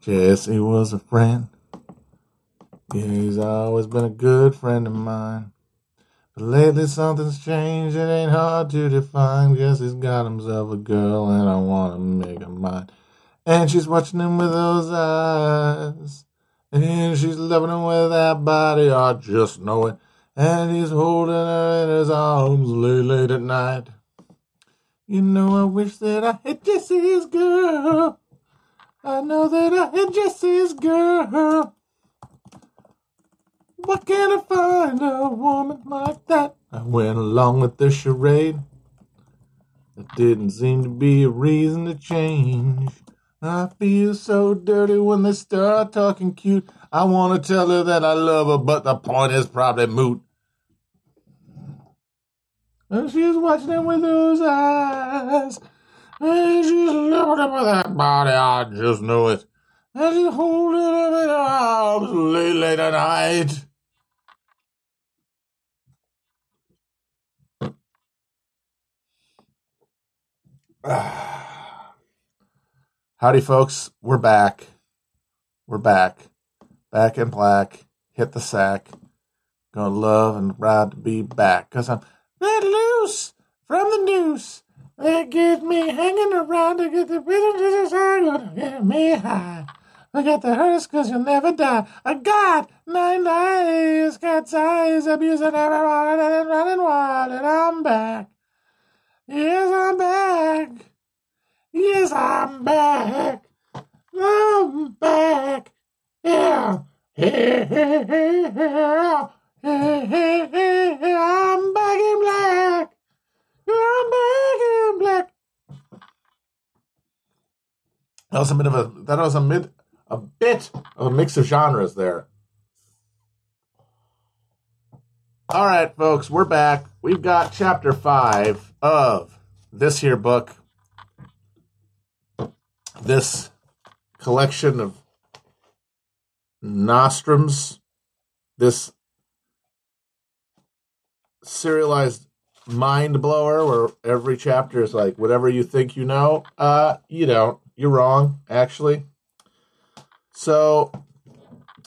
Jesse was a friend. Yeah, he's always been a good friend of mine. But lately something's changed, it ain't hard to define. Guess he's got himself a girl and I wanna make her mine. And she's watching him with those eyes. And she's loving him with that body, I just know it. And he's holding her in his arms late, late at night. You know, I wish that I had Jesse's girl. I know that I had Jesse's girl. Why can't I find a woman like that? I went along with the charade. There didn't seem to be a reason to change. I feel so dirty when they start talking cute. I want to tell her that I love her, but the point is probably moot. And she's watching him with those eyes. And she's loving him with that body, I just know it. And she's holding him in her arms late, late at night. Howdy, folks. We're back. We're back. Back in black. Hit the sack. Gonna love and ride to be back. Cause I'm let loose from the noose that gets me hanging around to get the song to get me high. I got the hurts cause you'll never die. I got nine lives, cat's eyes, abusing everyone and running wild, and I'm back. Yes, I'm back. Yes, I'm back. I'm back. Yeah. Hey, I'm back in black. I'm back in black. That was a bit of a that was a mid a bit of a mix of genres there. All right, folks, we're back. We've got chapter five of this here book. This collection of nostrums. This serialized mind blower where every chapter is like whatever you think you know uh you don't you're wrong actually so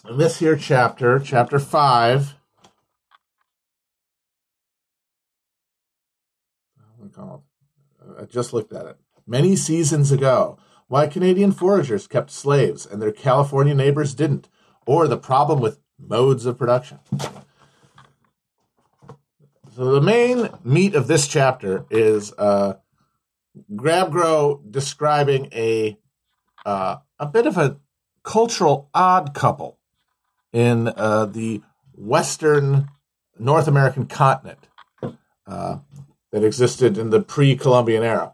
in this here chapter chapter 5 I just looked at it. Many seasons ago, why Canadian foragers kept slaves and their California neighbors didn't, or the problem with modes of production. So the main meat of this chapter is uh, Grabgrow describing a uh, a bit of a cultural odd couple in uh, the Western North American continent uh, that existed in the pre-Columbian era.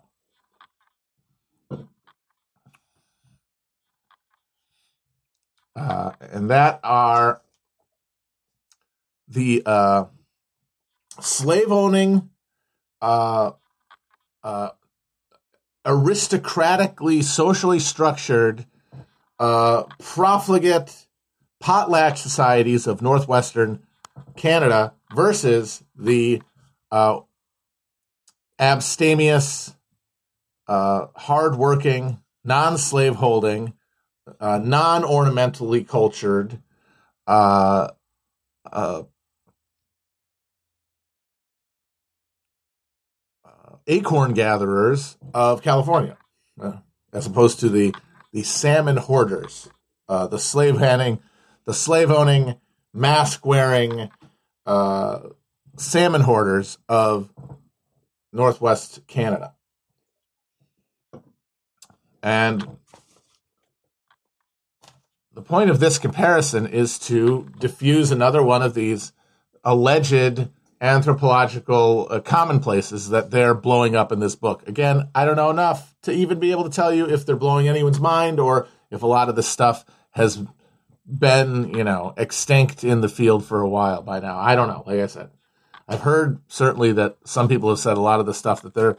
Uh, and that are the uh, slave owning, uh, uh, aristocratically, socially structured, uh, profligate potlatch societies of northwestern Canada versus the uh, abstemious, hardworking, non slaveholding, uh, non ornamentally cultured, uh, uh, acorn gatherers of California, uh, as opposed to the the salmon hoarders, uh, the slave handing, the slave owning, mask wearing uh, salmon hoarders of Northwest Canada. And the point of this comparison is to diffuse another one of these alleged anthropological uh, commonplaces that they're blowing up in this book. Again, I don't know enough to even be able to tell you if they're blowing anyone's mind or if a lot of this stuff has been, you know, extinct in the field for a while by now. I don't know. Like I said, I've heard certainly that some people have said a lot of the stuff that they're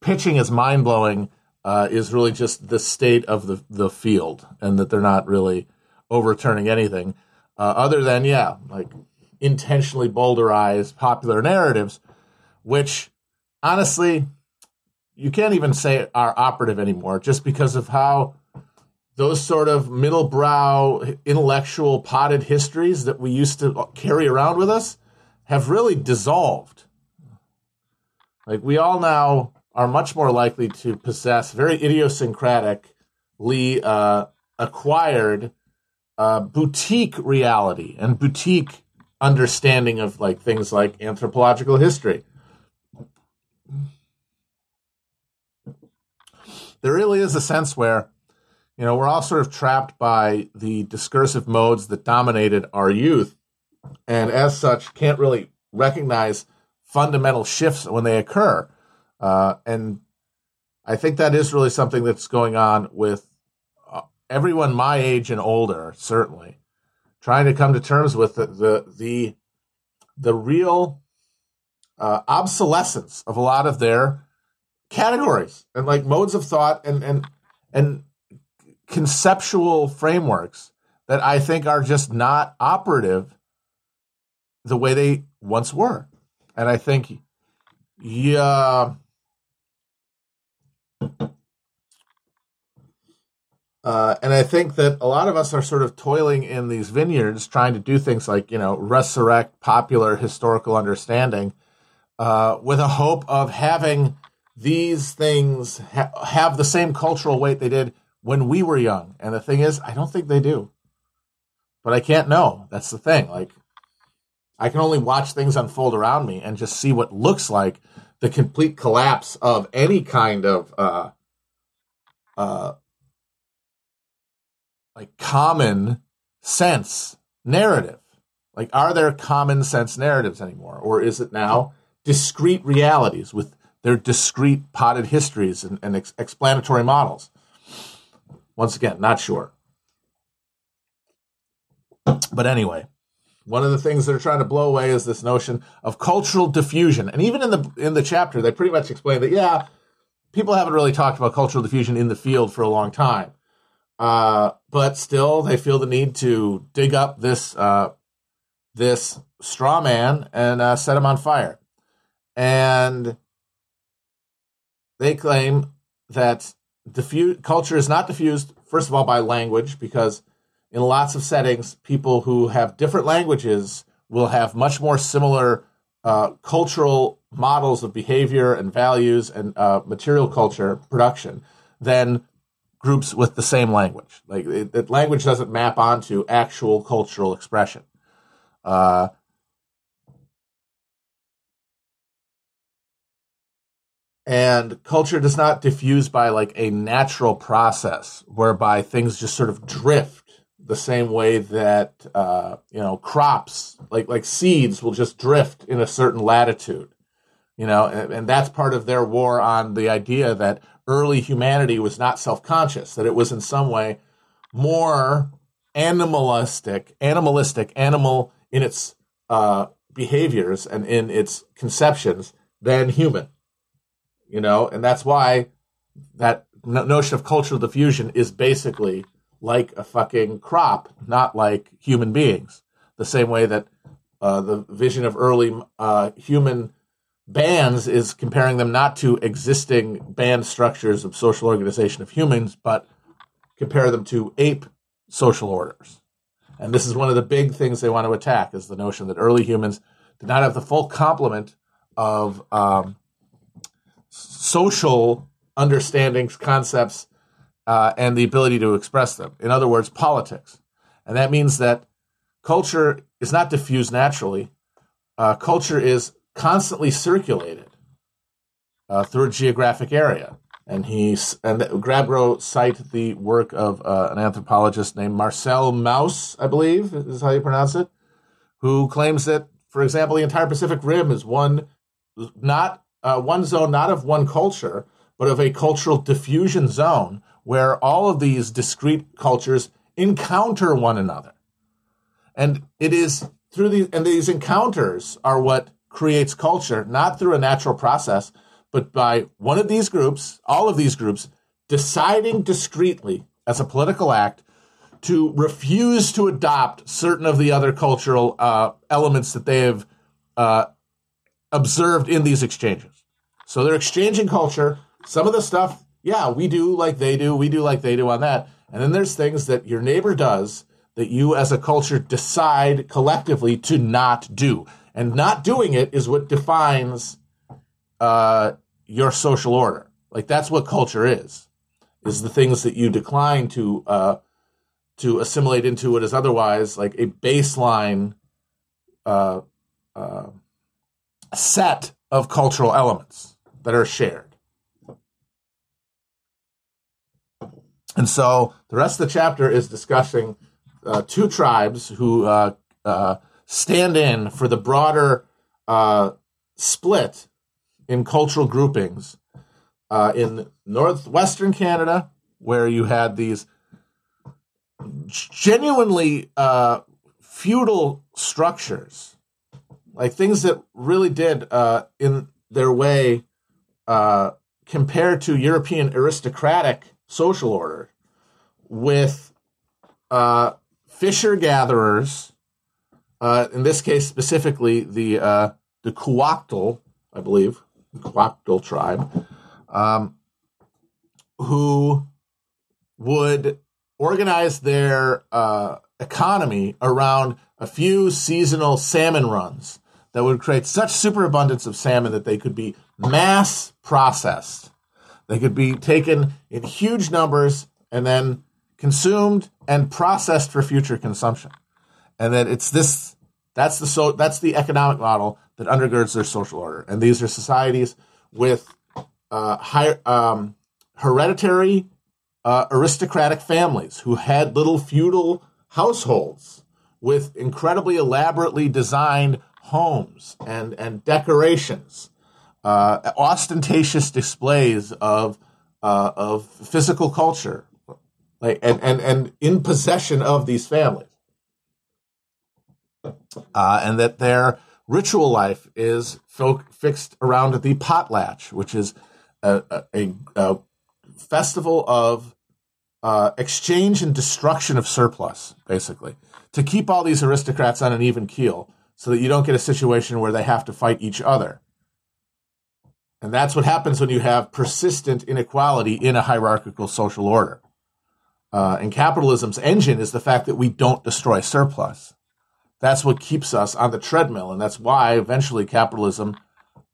pitching as mind blowing uh, is really just the state of the, the field and that they're not really overturning anything uh, other than, yeah, like intentionally bowdlerized popular narratives, which honestly, you can't even say are operative anymore just because of how those sort of middle brow intellectual potted histories that we used to carry around with us have really dissolved. Like we all now are much more likely to possess very idiosyncratically uh, acquired uh, boutique reality and boutique understanding of like things like anthropological history. There really is a sense where, you know, we're all sort of trapped by the discursive modes that dominated our youth, and as such, can't really recognize fundamental shifts when they occur. Uh, and I think that is really something that's going on with uh, everyone my age and older, certainly, trying to come to terms with the the the, the real uh, obsolescence of a lot of their categories and like modes of thought and and and conceptual frameworks that I think are just not operative the way they once were. And I think, yeah. Uh, and I think that a lot of us are sort of toiling in these vineyards trying to do things like, you know, resurrect popular historical understanding uh, with a hope of having these things ha- have the same cultural weight they did when we were young. And the thing is, I don't think they do. But I can't know. That's the thing. Like, I can only watch things unfold around me and just see what looks like the complete collapse of any kind of uh, uh, like common sense narrative. Like, are there common sense narratives anymore, or is it now discrete realities with their discrete potted histories and, and ex- explanatory models? Once again, not sure. But anyway, one of the things they're trying to blow away is this notion of cultural diffusion. And even in the in the chapter, they pretty much explain that yeah, people haven't really talked about cultural diffusion in the field for a long time. Uh, but still, they feel the need to dig up this uh, this straw man and uh, set him on fire. And they claim that diffuse culture is not diffused, first of all, by language, because in lots of settings, people who have different languages will have much more similar uh, cultural models of behavior and values and uh, material culture production than groups with the same language. Like it, it, language doesn't map onto actual cultural expression. Uh, and culture does not diffuse by like a natural process whereby things just sort of drift the same way that uh, you know crops like like seeds will just drift in a certain latitude you know and, and, that's part of their war on the idea that early humanity was not self-conscious that it was in some way more animalistic animalistic animal in its uh, behaviors and in its conceptions than human you know and that's why that notion of cultural diffusion is basically like a fucking crop, not like human beings. The same way that uh, the vision of early uh, human bands is comparing them not to existing band structures of social organization of humans, but compare them to ape social orders. And this is one of the big things they want to attack is the notion that early humans did not have the full complement of um, social understandings, concepts, uh, and the ability to express them. In other words, politics. And that means that culture is not diffused naturally. Uh, culture is constantly circulated uh, through a geographic area. And he's and Grabow cite the work of uh, an anthropologist named Marcel Mauss, I believe is how you pronounce it, who claims that, for example, the entire Pacific Rim is one not uh, one zone, not of one culture, but of a cultural diffusion zone where all of these discrete cultures encounter one another. And it is through these, and these encounters are what creates culture, not through a natural process, but by one of these groups, all of these groups, deciding discreetly as a political act to refuse to adopt certain of the other cultural uh, elements that they have uh, observed in these exchanges. So they're exchanging culture. Some of the stuff, yeah, we do like they do, we do like they do on that. And then there's things that your neighbor does that you as a culture decide collectively to not do. And not doing it is what defines uh, your social order. Like that's what culture is, is the things that you decline to uh, to assimilate into what is otherwise like a baseline uh, uh, set of cultural elements that are shared. And so the rest of the chapter is discussing uh, two tribes who uh, uh, stand in for the broader uh, split in cultural groupings uh, in northwestern Canada, where you had these genuinely uh, feudal structures, like things that really did in their way compared to European aristocratic social order with uh, fisher gatherers, uh, in this case specifically the uh, the Kwakiutl, I believe, the Kwakiutl tribe, um, who would organize their uh, economy around a few seasonal salmon runs that would create such superabundance of salmon that they could be mass processed they could be taken in huge numbers and then consumed and processed for future consumption. And that it's this that's the so that's the economic model that undergirds their social order. And these are societies with uh, um, hereditary uh, aristocratic families who had little feudal households with incredibly elaborately designed homes and, and decorations uh, ostentatious displays of uh, of physical culture, like and, and and in possession of these families, uh, and that their ritual life is fixed around the potlatch, which is a, a, a festival of uh, exchange and destruction of surplus, basically, to keep all these aristocrats on an even keel, so that you don't get a situation where they have to fight each other and that's what happens when you have persistent inequality in a hierarchical social order. Uh, and capitalism's engine is the fact that we don't destroy surplus. That's what keeps us on the treadmill. And that's why eventually capitalism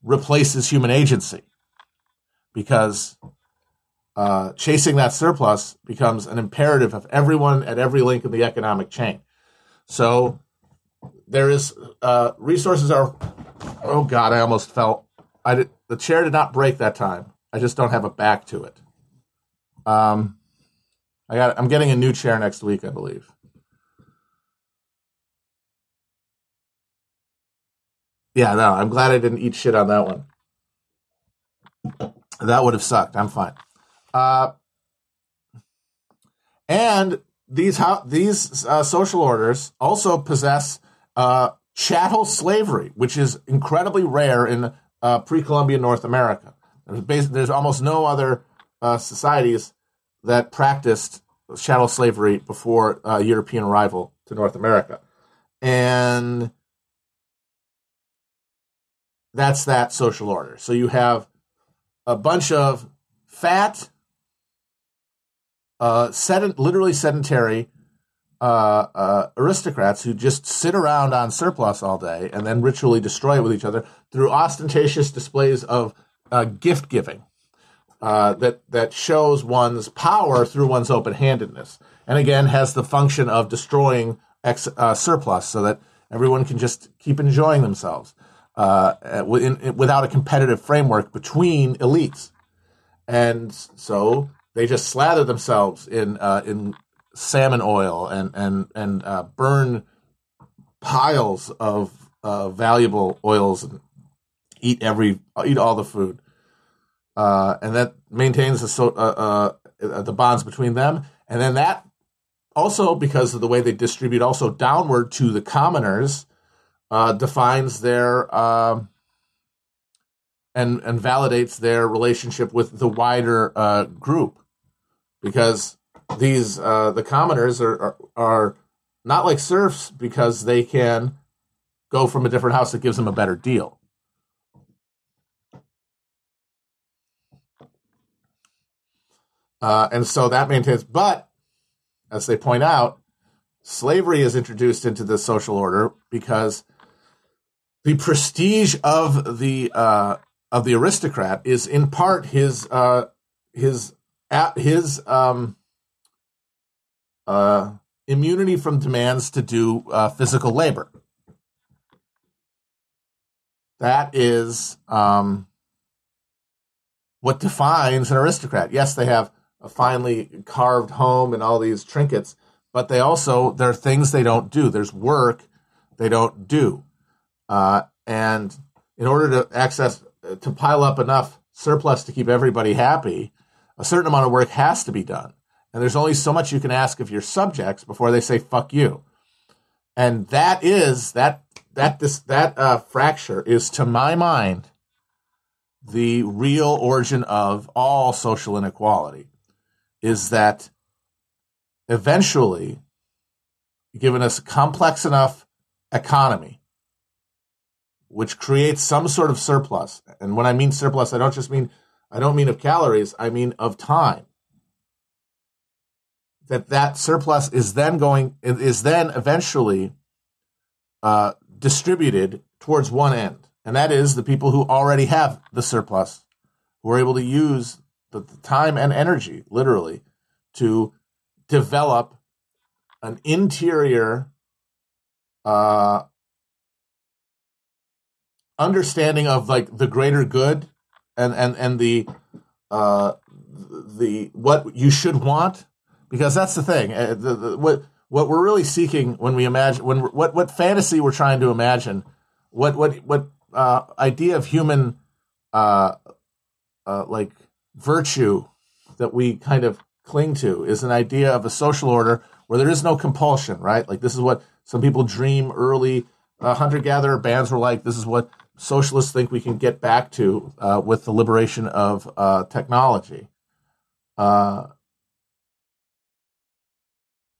replaces human agency. Because uh, chasing that surplus becomes an imperative of everyone at every link in the economic chain. So there is uh, resources are. Oh God, I almost fell. I did, the chair did not break that time. I just don't have a back to it. Um, I got. I'm getting a new chair next week, I believe. Yeah, no, I'm glad I didn't eat shit on that one. That would have sucked. I'm fine. Uh, and these how these uh, social orders also possess uh, chattel slavery, which is incredibly rare in uh, pre-Columbian North America. There's, there's almost no other uh, societies that practiced chattel slavery before uh, European arrival to North America, and that's that social order. So you have a bunch of fat, uh, sedent, literally sedentary uh, uh, aristocrats who just sit around on surplus all day and then ritually destroy it with each other through ostentatious displays of uh, gift giving uh, that that shows one's power through one's open handedness, and again has the function of destroying ex, uh, surplus so that everyone can just keep enjoying themselves uh, without a competitive framework between elites, and so they just slather themselves in in salmon oil and and and uh, burn piles of uh, valuable oils and eat every eat all the food, uh, and that maintains the so, uh, uh, the bonds between them, and then that also because of the way they distribute, also downward to the commoners, uh, defines their um, and and validates their relationship with the wider group, because these uh, the commoners are, are, are not like serfs because they can go from a different house that gives them a better deal. Uh, and so that maintains, but as they point out, slavery is introduced into the social order because the prestige of the uh, of the aristocrat is in part his uh, his at his um, uh, immunity from demands to do uh, physical labor. That is um, what defines an aristocrat. Yes, they have a finely carved home and all these trinkets, but they also there are things they don't do. There's work they don't do, uh, and in order to access to pile up enough surplus to keep everybody happy, a certain amount of work has to be done. And there's only so much you can ask of your subjects before they say "fuck you," and that is that that this that uh, fracture is, to my mind, the real origin of all social inequality. Is that eventually, given us a complex enough economy, which creates some sort of surplus, and when I mean surplus, I don't just mean I don't mean of calories, I mean of time that that surplus is then going is then eventually uh, distributed towards one end, and that is the people who already have the surplus, who are able to use the, the time and energy, literally, to develop an interior uh, understanding of like the greater good and and and the uh, the what you should want because that's the thing. Uh, the, the, what what we're really seeking when we imagine when what what fantasy we're trying to imagine, what what what uh, idea of human uh, uh, like virtue that we kind of cling to is an idea of a social order where there is no compulsion, right? Like this is what some people dream early uh, hunter gatherer bands were like. This is what socialists think we can get back to uh, with the liberation of technology. Uh,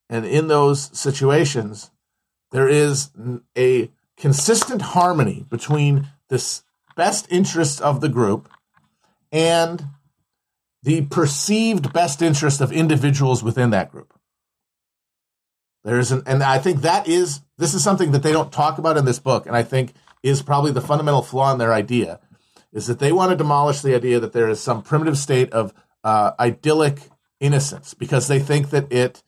and in those situations, there is a consistent harmony between the best interests of the group and the perceived best interest of individuals within that group. There's an, and I think that is, this is something that they don't talk about in this book, and I think is probably the fundamental flaw in their idea, is that they want to demolish the idea that there is some primitive state of uh, idyllic innocence because they think that it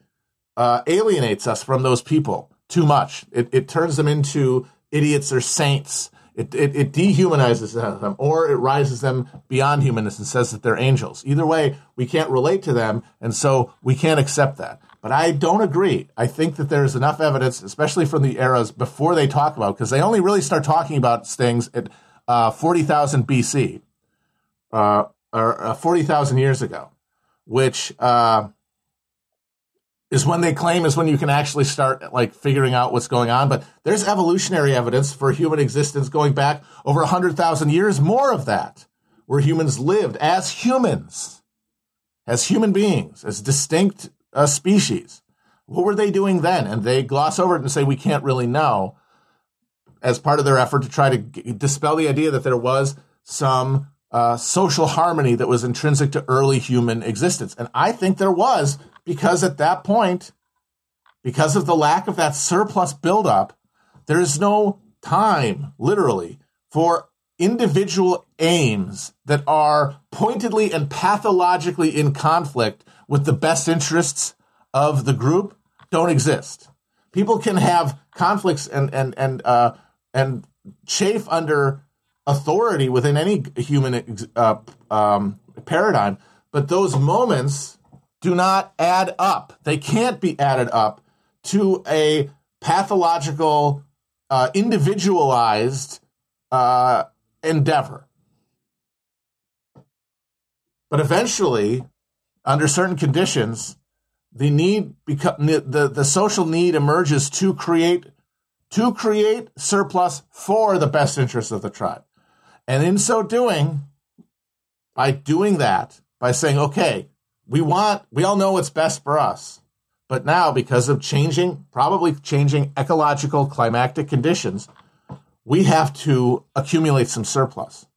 uh, alienates us from those people too much. It, it turns them into idiots or saints. It, it, it, dehumanizes them or it rises them beyond humanness and says that they're angels. Either way, we can't relate to them, and so we can't accept that. But I don't agree. I think that there's enough evidence, especially from the eras before they talk about, because they only really start talking about things at uh, 40,000 BC, uh, or uh, 40,000 years ago, which uh, is when they claim is when you can actually start like figuring out what's going on. But there's evolutionary evidence for human existence going back over 100,000 years, more of that, where humans lived as humans, as human beings, as distinct uh, species. What were they doing then? And they gloss over it and say, we can't really know as part of their effort to try to g- dispel the idea that there was some uh, social harmony that was intrinsic to early human existence. And I think there was because at that point, because of the lack of that surplus buildup, there is no time, literally, for individual aims that are pointedly and pathologically in conflict with the best interests of the group don't exist. People can have conflicts and and and uh, and chafe under authority within any human uh, um, paradigm, but those moments do not add up. They can't be added up to a pathological, uh, individualized uh, endeavor. But eventually, under certain conditions, the need become the, the social need emerges to create to create surplus for the best interests of the tribe. And in so doing, by doing that, by saying, okay, we want, we all know what's best for us. But now, because of changing, probably changing ecological climatic conditions, we have to accumulate some surplus.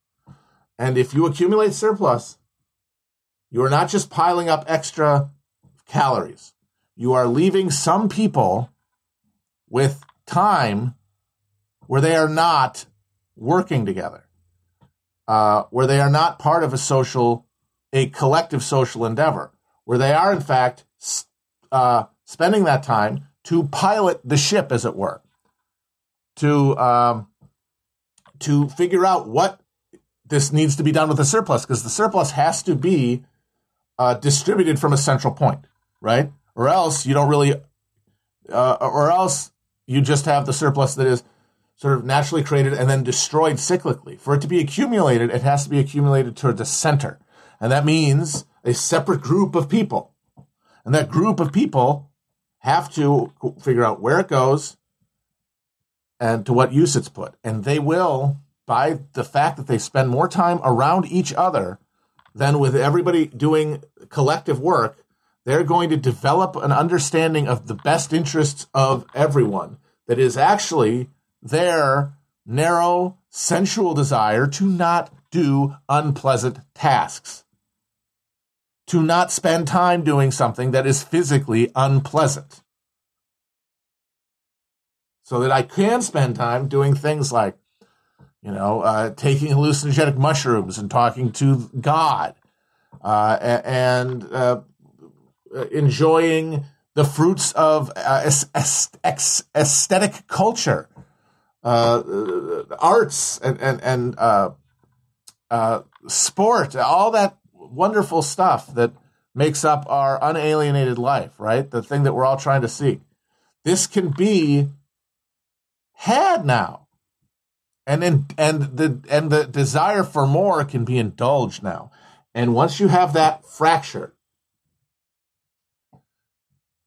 And if you accumulate surplus, You are not just piling up extra calories. You are leaving some people with time where they are not working together, uh, where they are not part of a social, a collective social endeavor, where they are in fact uh, spending that time to pilot the ship, as it were, to um, to figure out what this needs to be done with the surplus, because the surplus has to be uh, distributed from a central point, right? Or else you don't really, uh, or else you just have the surplus that is sort of naturally created and then destroyed cyclically. For it to be accumulated, it has to be accumulated toward the center. And that means a separate group of people. And that group of people have to figure out where it goes and to what use it's put. And they will, by the fact that they spend more time around each other than with everybody doing collective work, they're going to develop an understanding of the best interests of everyone that is actually their narrow, sensual desire to not do unpleasant tasks, to not spend time doing something that is physically unpleasant. So that I can spend time doing things like, you know, uh, taking hallucinogenic mushrooms and talking to God, uh, and uh, enjoying the fruits of uh, aesthetic culture uh, arts and and, and uh, sport, all that wonderful stuff that makes up our unalienated life, right? The thing that we're all trying to seek. This can be had now, and in, and the and the desire for more can be indulged now. And once you have that fracture,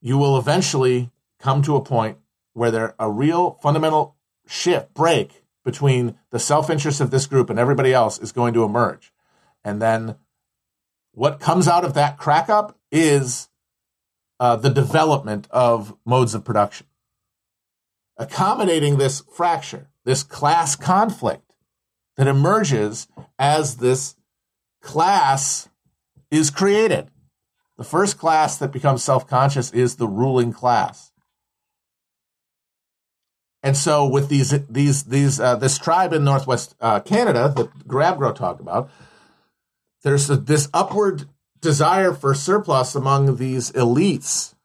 you will eventually come to a point where there a real fundamental shift, break between the self interest of this group and everybody else is going to emerge. And then what comes out of that crack up is uh, the development of modes of production. Accommodating this fracture, this class conflict that emerges as this class is created. The first class that becomes self conscious is the ruling class. And so with these these these uh, this tribe in northwest uh, Canada that Grabgrow talked about, there's this upward desire for surplus among these elites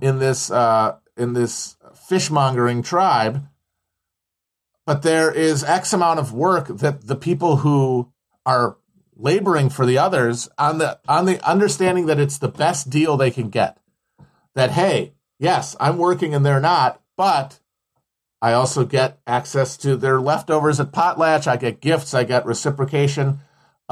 in this uh, in this fishmongering tribe. But there is X amount of work that the people who are laboring for the others on the on the understanding that it's the best deal they can get. That hey, yes, I'm working and they're not, but I also get access to their leftovers at Potlatch. I get gifts. I get reciprocation.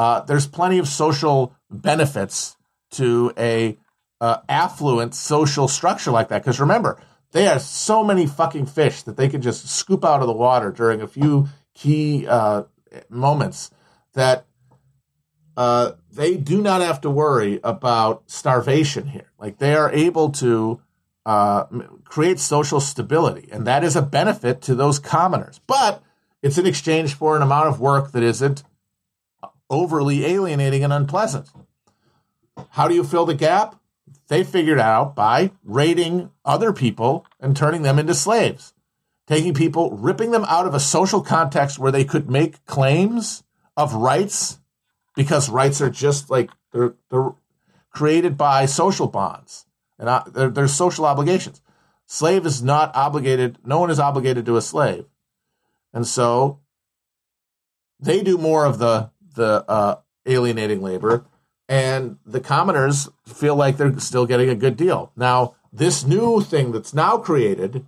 Uh, there's plenty of social benefits to a uh, affluent social structure like that. Because remember, they have so many fucking fish that they can just scoop out of the water during a few key uh, moments that uh, they do not have to worry about starvation here. Like they are able to uh, creates social stability, and that is a benefit to those commoners. But it's in exchange for an amount of work that isn't overly alienating and unpleasant. How do you fill the gap? They figured out by raiding other people and turning them into slaves, taking people, ripping them out of a social context where they could make claims of rights because rights are just like they're, they're created by social bonds and uh, there's social obligations. Slave is not obligated. No one is obligated to a slave, and so they do more of the the uh, alienating labor, and the commoners feel like they're still getting a good deal. Now, this new thing that's now created,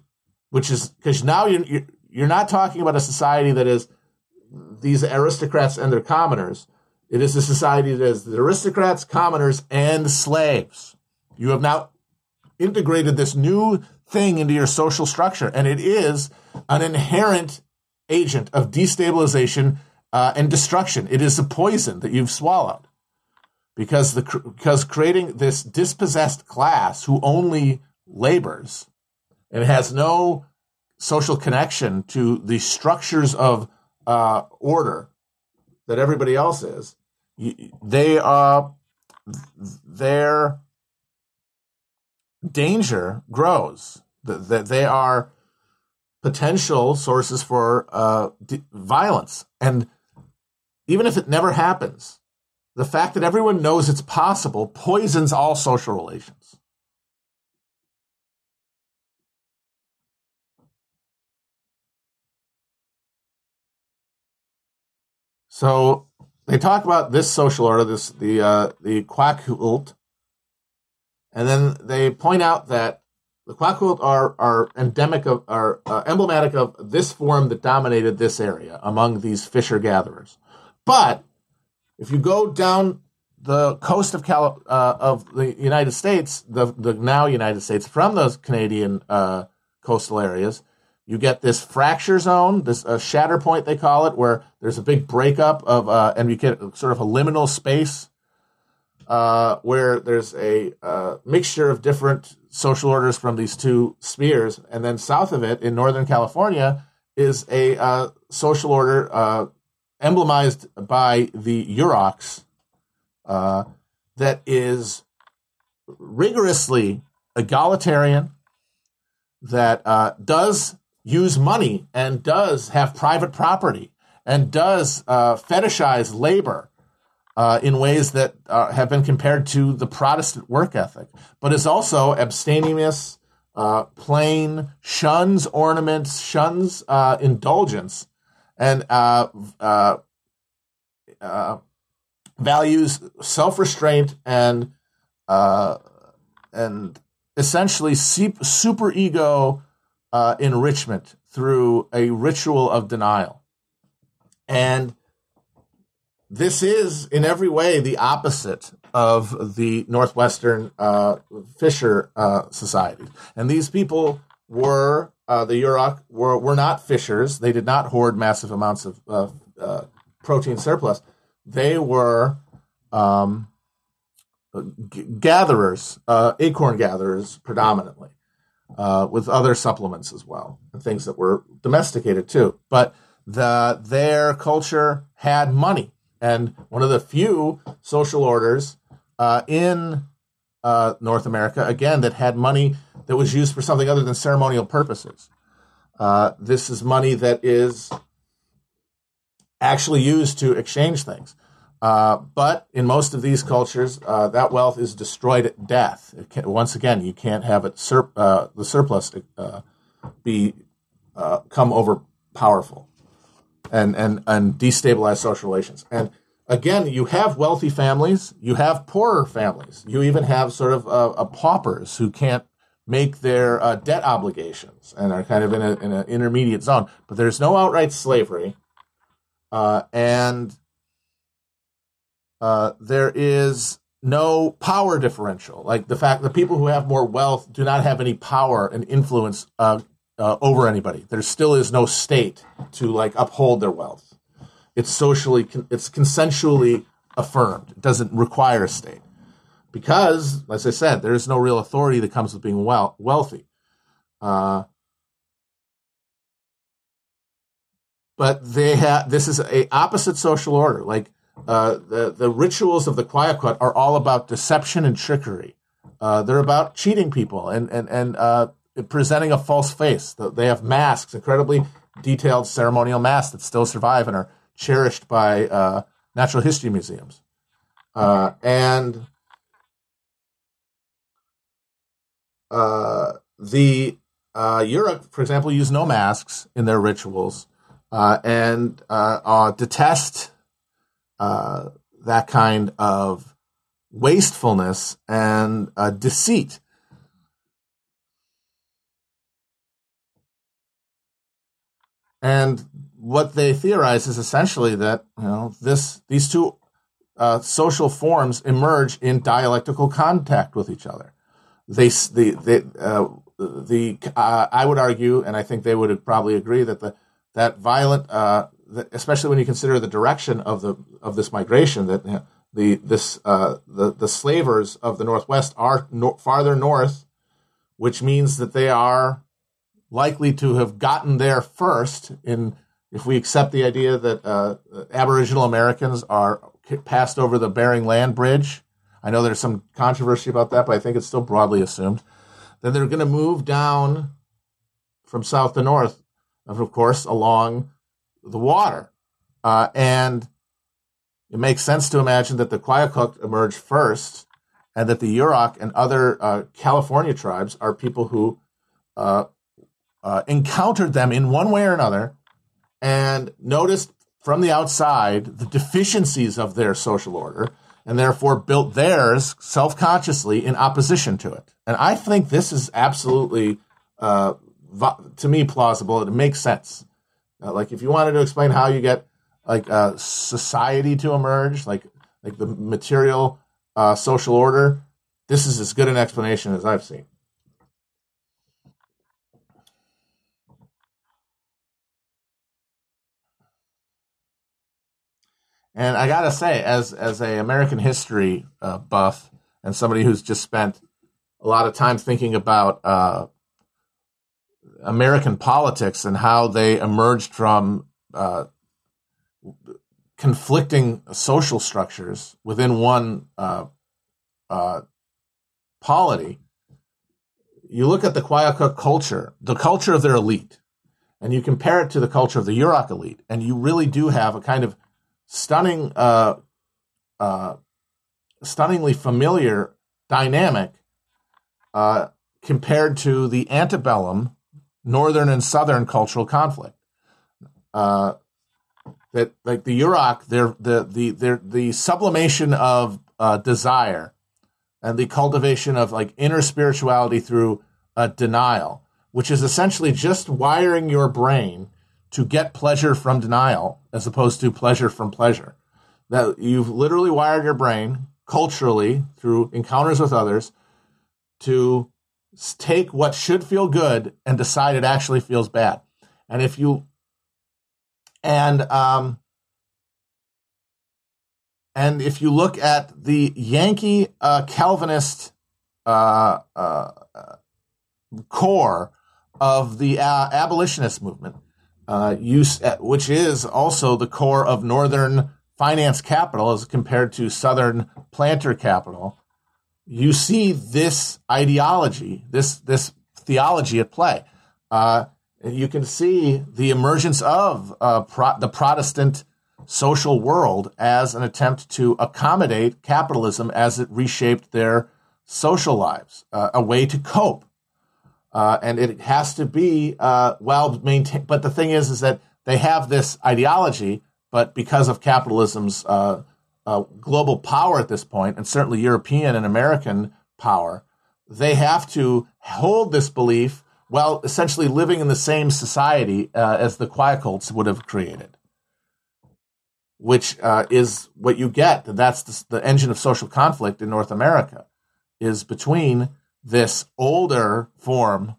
which is because now you're you're not talking about a society that is these aristocrats and their commoners. It is a society that is the aristocrats, commoners, and slaves. You have now integrated this new thing into your social structure, and it is an inherent agent of destabilization uh, and destruction. It is a poison that you've swallowed because the because creating this dispossessed class who only labors and has no social connection to the structures of uh, order that everybody else is. They are their danger grows. That they are potential sources for uh, violence, and even if it never happens, the fact that everyone knows it's possible poisons all social relations. So they talk about this social order, this the uh, the Kwakiutl, and then they point out that the Kwakiutl are are endemic of are uh, emblematic of this form that dominated this area among these fisher gatherers. But if you go down the coast of Cal- uh, of the United States, the the now United States, from those Canadian uh, coastal areas, you get this fracture zone, this uh, shatter point they call it, where there's a big breakup of, uh, and you get sort of a liminal space uh, where there's a uh, mixture of different social orders from these two spheres, and then south of it in Northern California is a uh, social order uh, emblemized by the Yuroks that is rigorously egalitarian, that does use money and does have private property and does uh, fetishize labor uh, in ways that uh, have been compared to the Protestant work ethic, but is also abstemious, uh, plain, shuns ornaments, shuns uh, indulgence, and uh, values self restraint and and essentially super ego uh, enrichment through a ritual of denial. And this is, in every way, the opposite of the Northwestern uh, Fisher uh, Society. And these people were, uh, the Yurok, were, were not fishers. They did not hoard massive amounts of uh, protein surplus. They were um, g- gatherers, uh, acorn gatherers predominantly uh, with other supplements as well, and things that were domesticated too. But the their culture had money, and one of the few social orders uh, in uh, North America, again, that had money that was used for something other than ceremonial purposes. Uh, this is money that is actually used to exchange things. Uh, but in most of these cultures, uh, that wealth is destroyed at death. Can, once again, you can't have it sur- uh, the surplus uh, be uh, come over powerful and, and and destabilize social relations. And again, you have wealthy families, you have poorer families, you even have sort of uh, paupers who can't make their debt obligations and are kind of in, a, in an intermediate zone. But there's no outright slavery, and uh, there is no power differential. Like the fact that people who have more wealth do not have any power and influence uh, uh, over anybody. There still is no state to like uphold their wealth. It's socially, it's consensually affirmed. It doesn't require a state because, as I said, there is no real authority that comes with being well, wealthy. Uh, but they have this is a opposite social order. Like uh, the, the rituals of the Kwakiutl are all about deception and trickery. Uh, they're about cheating people and, and, and uh, presenting a false face. They have masks, incredibly detailed ceremonial masks that still survive and are cherished by uh, natural history museums. Uh, the Yurok, for example, use no masks in their rituals and detest uh, that kind of wastefulness and uh, deceit. And what they theorize is essentially that you know this these two uh, social forms emerge in dialectical contact with each other. They the the uh, the uh, I would argue, and I think they would probably agree that the that violent uh, especially when you consider the direction of the of this migration, that you know, the this uh, the the slavers of the Northwest are no, farther north, which means that they are likely to have gotten there first. In if we accept the idea that uh, Aboriginal Americans are passed over the Bering Land Bridge, I know there's some controversy about that, but I think it's still broadly assumed. Then they're going to move down from south to north, of course, along the water. Uh, and it makes sense to imagine that the Kwakiutl emerged first and that the Yurok and other uh, California tribes are people who uh, uh, encountered them in one way or another and noticed from the outside the deficiencies of their social order and therefore built theirs self consciously in opposition to it. And I think this is absolutely, uh, to me, plausible. It makes sense. Uh, like if you wanted to explain how you get like uh, society to emerge, like like the material uh, social order, this is as good an explanation as I've seen. And I gotta say, as as a American history uh, buff and somebody who's just spent a lot of time thinking about uh, American politics and how they emerged from uh, conflicting social structures within one uh, uh, polity. You look at the Kwakiutl culture, the culture of their elite, and you compare it to the culture of the Yurok elite, and you really do have a kind of stunning, uh, uh, stunningly familiar dynamic uh, compared to the antebellum northern and southern cultural conflict. Uh, that like the Yurok, their the the their the sublimation of uh, desire and the cultivation of like inner spirituality through uh, denial, which is essentially just wiring your brain to get pleasure from denial as opposed to pleasure from pleasure. That you've literally wired your brain culturally through encounters with others to take what should feel good and decide it actually feels bad. And if you and um and if you look at the Yankee uh, Calvinist uh, uh, core of the uh, abolitionist movement, uh, use, uh, which is also the core of Northern finance capital as compared to Southern planter capital, you see this ideology, this this theology at play. Uh, you can see the emergence of uh, pro- the Protestant social world as an attempt to accommodate capitalism as it reshaped their social lives, uh, a way to cope uh, and it has to be uh, well maintained. But the thing is, is that they have this ideology, but because of capitalism's uh, uh, global power at this point, and certainly European and American power, they have to hold this belief while essentially living in the same society uh, as the Kwakiutls would have created. Which uh, is what you get. That's the, the engine of social conflict in North America, is between this older form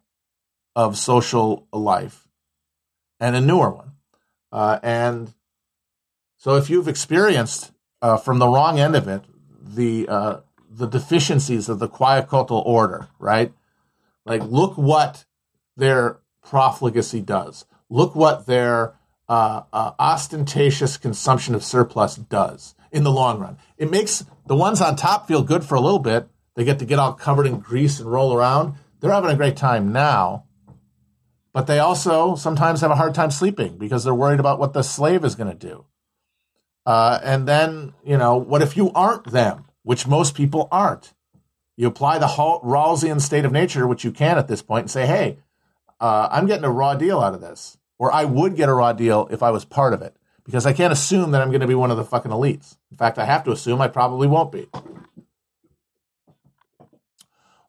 of social life and a newer one. Uh, and so if you've experienced uh, from the wrong end of it the uh, the deficiencies of the Queyacultal order, right? Like, look what their profligacy does. Look what their uh, uh, ostentatious consumption of surplus does in the long run. It makes the ones on top feel good for a little bit, they get to get all covered in grease and roll around. They're having a great time now. But they also sometimes have a hard time sleeping because they're worried about what the slave is going to do. Uh, and then, you know, what if you aren't them, which most people aren't? You apply the Rawlsian state of nature, which you can at this point, and say, hey, uh, I'm getting a raw deal out of this. Or I would get a raw deal if I was part of it. Because I can't assume that I'm going to be one of the fucking elites. In fact, I have to assume I probably won't be.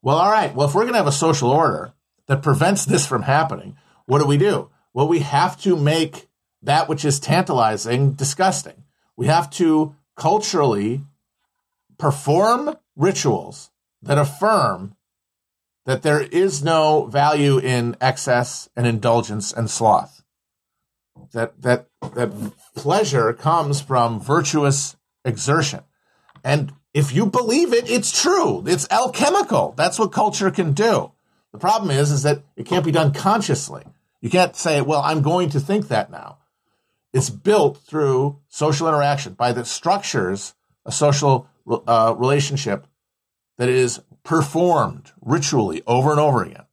Well, all right. Well, if we're going to have a social order that prevents this from happening, what do we do? Well, we have to make that which is tantalizing disgusting. We have to culturally perform rituals that affirm that there is no value in excess and indulgence and sloth. That that that pleasure comes from virtuous exertion. And if you believe it, it's true. It's alchemical. That's what culture can do. The problem is, is that it can't be done consciously. You can't say, well, I'm going to think that now. It's built through social interaction by the structures a social uh, relationship that is performed ritually over and over again.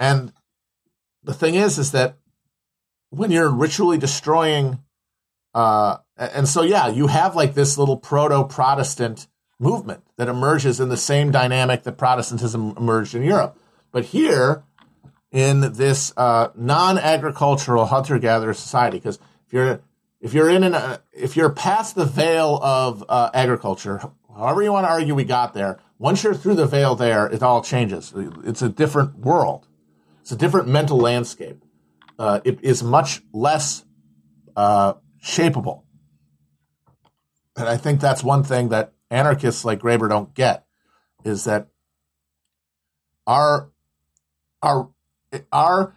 And the thing is, is that when you're ritually destroying, uh, and so yeah, you have like this little proto Protestant movement that emerges in the same dynamic that Protestantism emerged in Europe. But here, in this uh, non-agricultural hunter-gatherer society, because if you're if you're in an uh, if you're past the veil of uh, agriculture, however you want to argue we got there, once you're through the veil there, it all changes. It's a different world. It's a different mental landscape. Uh, it is much less uh, shapeable. And I think that's one thing that anarchists like Graeber don't get is that our our our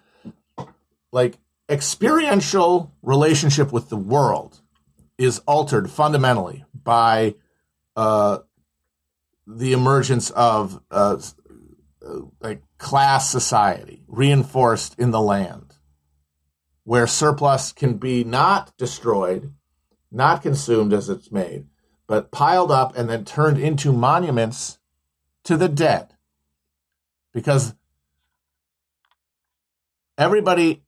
like experiential relationship with the world is altered fundamentally by uh, the emergence of uh, like class society reinforced in the land, where surplus can be not destroyed, not consumed as it's made, but piled up and then turned into monuments to the dead. Because everybody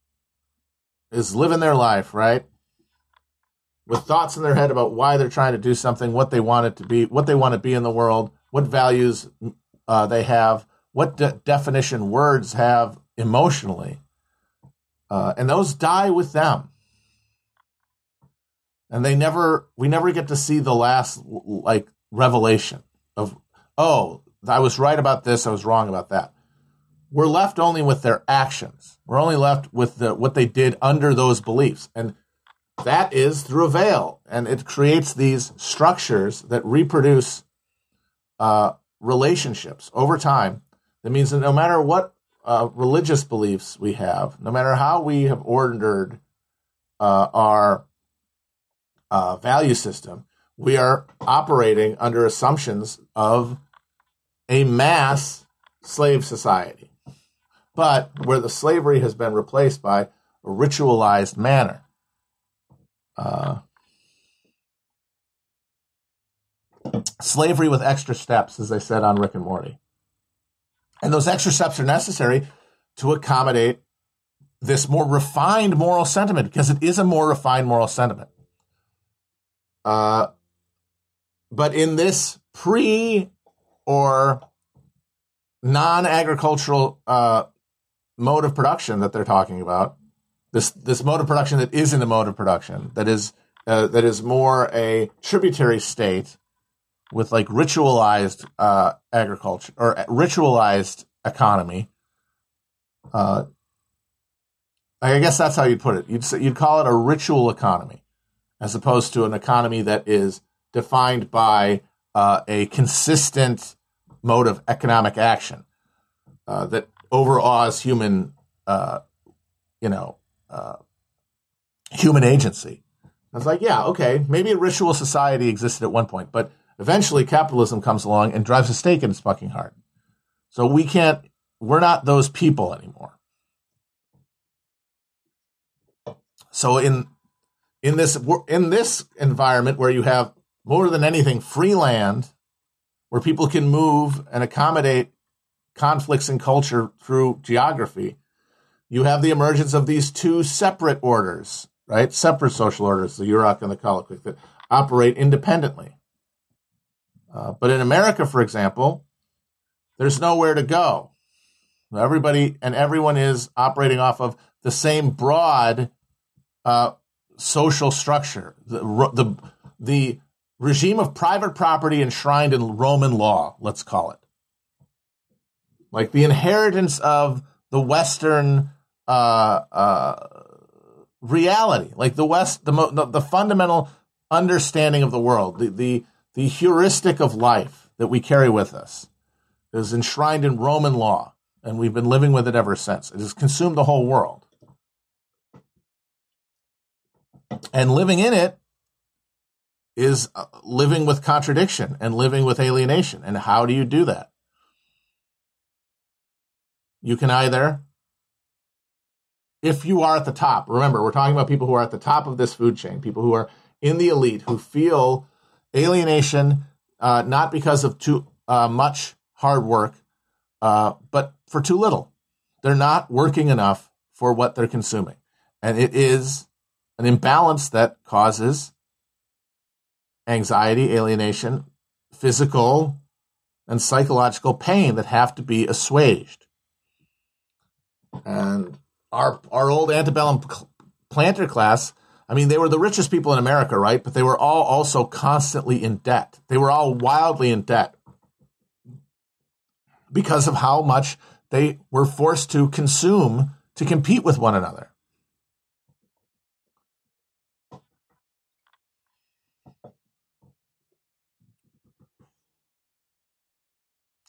is living their life, right? With thoughts in their head about why they're trying to do something, what they want it to be, what they want to be in the world, what values uh, they have, what de- definition words have emotionally. Uh, and those die with them. And they never we never get to see the last like revelation of oh i was right about this i was wrong about that. We're left only with their actions. We're only left with the what they did under those beliefs. And that is through a veil. And it creates these structures that reproduce uh, relationships over time that means that no matter what uh, religious beliefs we have no matter how we have ordered uh, our uh, value system, we are operating under assumptions of a mass slave society, but where the slavery has been replaced by a ritualized manner. Uh, slavery with extra steps, as I said on Rick and Morty. And those extra steps are necessary to accommodate this more refined moral sentiment because it is a more refined moral sentiment. Uh, but in this pre or non agricultural uh, mode of production that they're talking about, this this mode of production that isn't a mode of production that is uh, that is more a tributary state with like ritualized uh, agriculture or ritualized economy. Uh, I guess that's how you'd put it. You'd say, you'd call it a ritual economy as opposed to an economy that is defined by uh, a consistent mode of economic action uh, that overawes human, uh, you know, uh, human agency. I was like, yeah, okay, maybe a ritual society existed at one point, but eventually capitalism comes along and drives a stake in its fucking heart. So we can't, we're not those people anymore. So in in this in this environment where you have more than anything free land where people can move and accommodate conflicts in culture through geography you have the emergence of these two separate orders right separate social orders the Yurok and the Kolokvik that operate independently uh, but in America for example there's nowhere to go. Everybody and everyone is operating off of the same broad uh, social structure, the, the, the regime of private property enshrined in Roman law, let's call it. Like the inheritance of the Western uh, uh, reality, like the West, the, the, the fundamental understanding of the world, the, the, the heuristic of life that we carry with us is enshrined in Roman law, and we've been living with it ever since. It has consumed the whole world. And living in it is uh, living with contradiction and living with alienation. And how do you do that? You can either, if you are at the top, remember, we're talking about people who are at the top of this food chain, people who are in the elite, who feel alienation, uh, not because of too uh, much hard work, uh, but for too little. They're not working enough for what they're consuming. And it is an imbalance that causes anxiety, alienation, physical and psychological pain that have to be assuaged. And our our old antebellum planter class, I mean, they were the richest people in America, right? But they were all also constantly in debt. They were all wildly in debt because of how much they were forced to consume to compete with one another.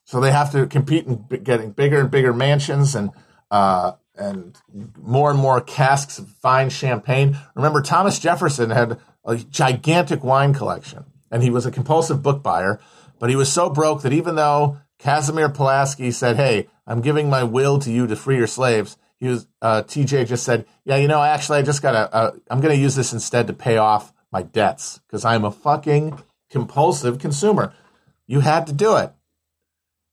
So they have to compete in getting bigger and bigger mansions and uh, and more and more casks of fine champagne. Remember, Thomas Jefferson had a gigantic wine collection, and he was a compulsive book buyer. But he was so broke that even though Casimir Pulaski said, "Hey, I'm giving my will to you to free your slaves," he was uh, TJ just said, "Yeah, you know, actually, I just got to. Uh, I'm going to use this instead to pay off my debts because I'm a fucking compulsive consumer. You had to do it.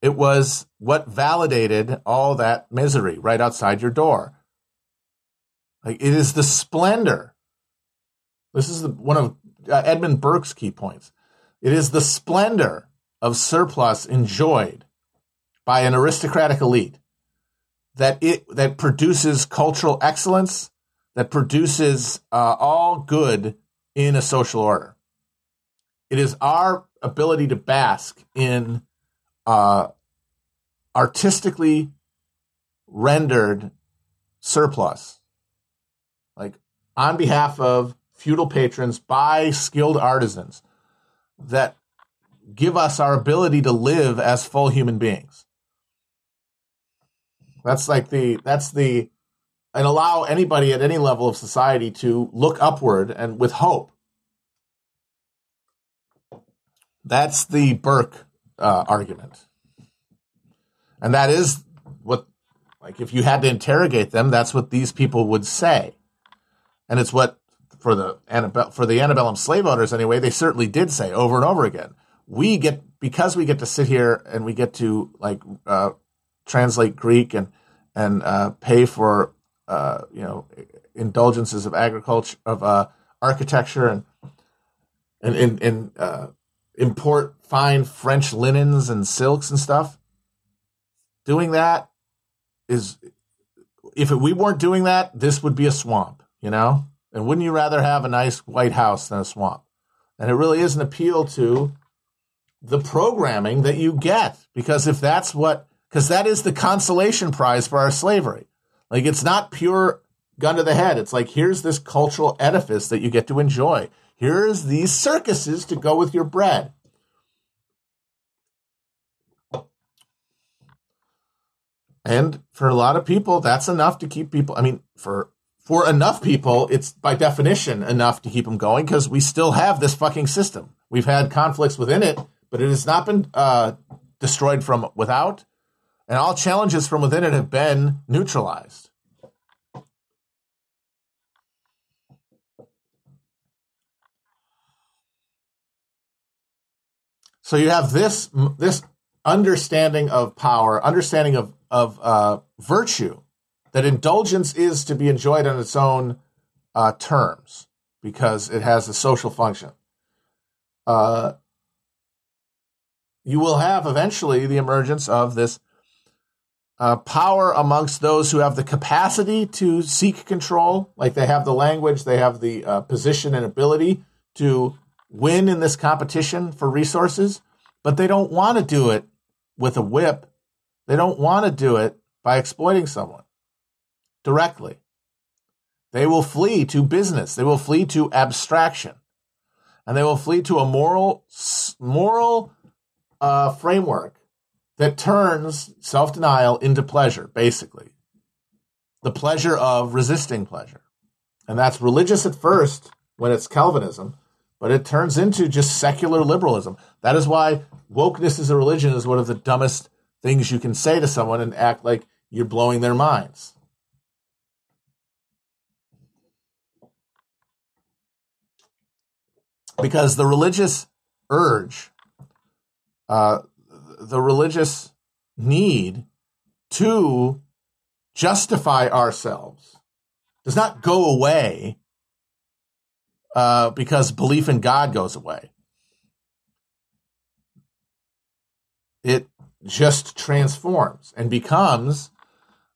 It was what validated all that misery right outside your door. Like it is the splendor. This is the, one of uh, Edmund Burke's key points. It is the splendor of surplus enjoyed by an aristocratic elite that it that produces cultural excellence, that produces uh, all good in a social order. It is our ability to bask in uh, artistically rendered surplus, like on behalf of feudal patrons by skilled artisans that give us our ability to live as full human beings. That's like the that's the and allow anybody at any level of society to look upward and with hope. That's the Burke uh, argument. And that is what, like, if you had to interrogate them, that's what these people would say. And it's what, for the, for the antebellum slave owners anyway, they certainly did say over and over again. We get, because we get to sit here and we get to, like, uh, translate Greek and, and, uh, pay for, uh, you know, indulgences of agriculture, of, uh, architecture and, and, and, and uh, import fine French linens and silks and stuff doing that is if we weren't doing that, this would be a swamp, you know? And wouldn't you rather have a nice white house than a swamp? And it really is an appeal to the programming that you get because if that's what because that is the consolation prize for our slavery. Like it's not pure gun to the head. It's like here's this cultural edifice that you get to enjoy. Here's these circuses to go with your bread. And for a lot of people, that's enough to keep people. I mean, for for enough people, it's by definition enough to keep them going because we still have this fucking system. We've had conflicts within it, but it has not been uh, destroyed from without, and all challenges from within it have been neutralized. So you have this this understanding of power, understanding of of uh, virtue, that indulgence is to be enjoyed on its own uh, terms because it has a social function. Uh, you will have eventually the emergence of this uh, power amongst those who have the capacity to seek control, like they have the language, they have the uh, position and ability to win in this competition for resources, but they don't want to do it with a whip they don't want to do it by exploiting someone directly. They will flee to business. They will flee to abstraction, and they will flee to a moral moral uh, framework that turns self denial into pleasure. Basically, the pleasure of resisting pleasure, and that's religious at first when it's Calvinism, but it turns into just secular liberalism. That is why wokeness as a religion is one of the dumbest things you can say to someone and act like you're blowing their minds. Because the religious urge, uh, the religious need to justify ourselves does not go away uh, because belief in God goes away. It just transforms and becomes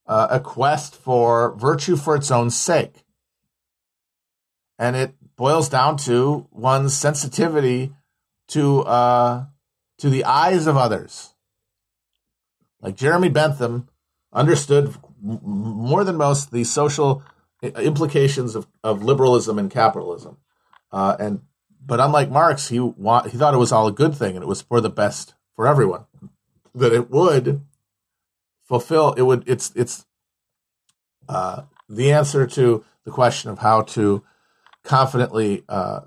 uh, a quest for virtue for its own sake. And it boils down to one's sensitivity to uh, to the eyes of others. Like Jeremy Bentham understood more than most the social implications of, of liberalism and capitalism. Uh, and but unlike Marx, he want, he thought it was all a good thing and it was for the best for everyone. That it would fulfill it would it's it's uh, the answer to the question of how to confidently uh,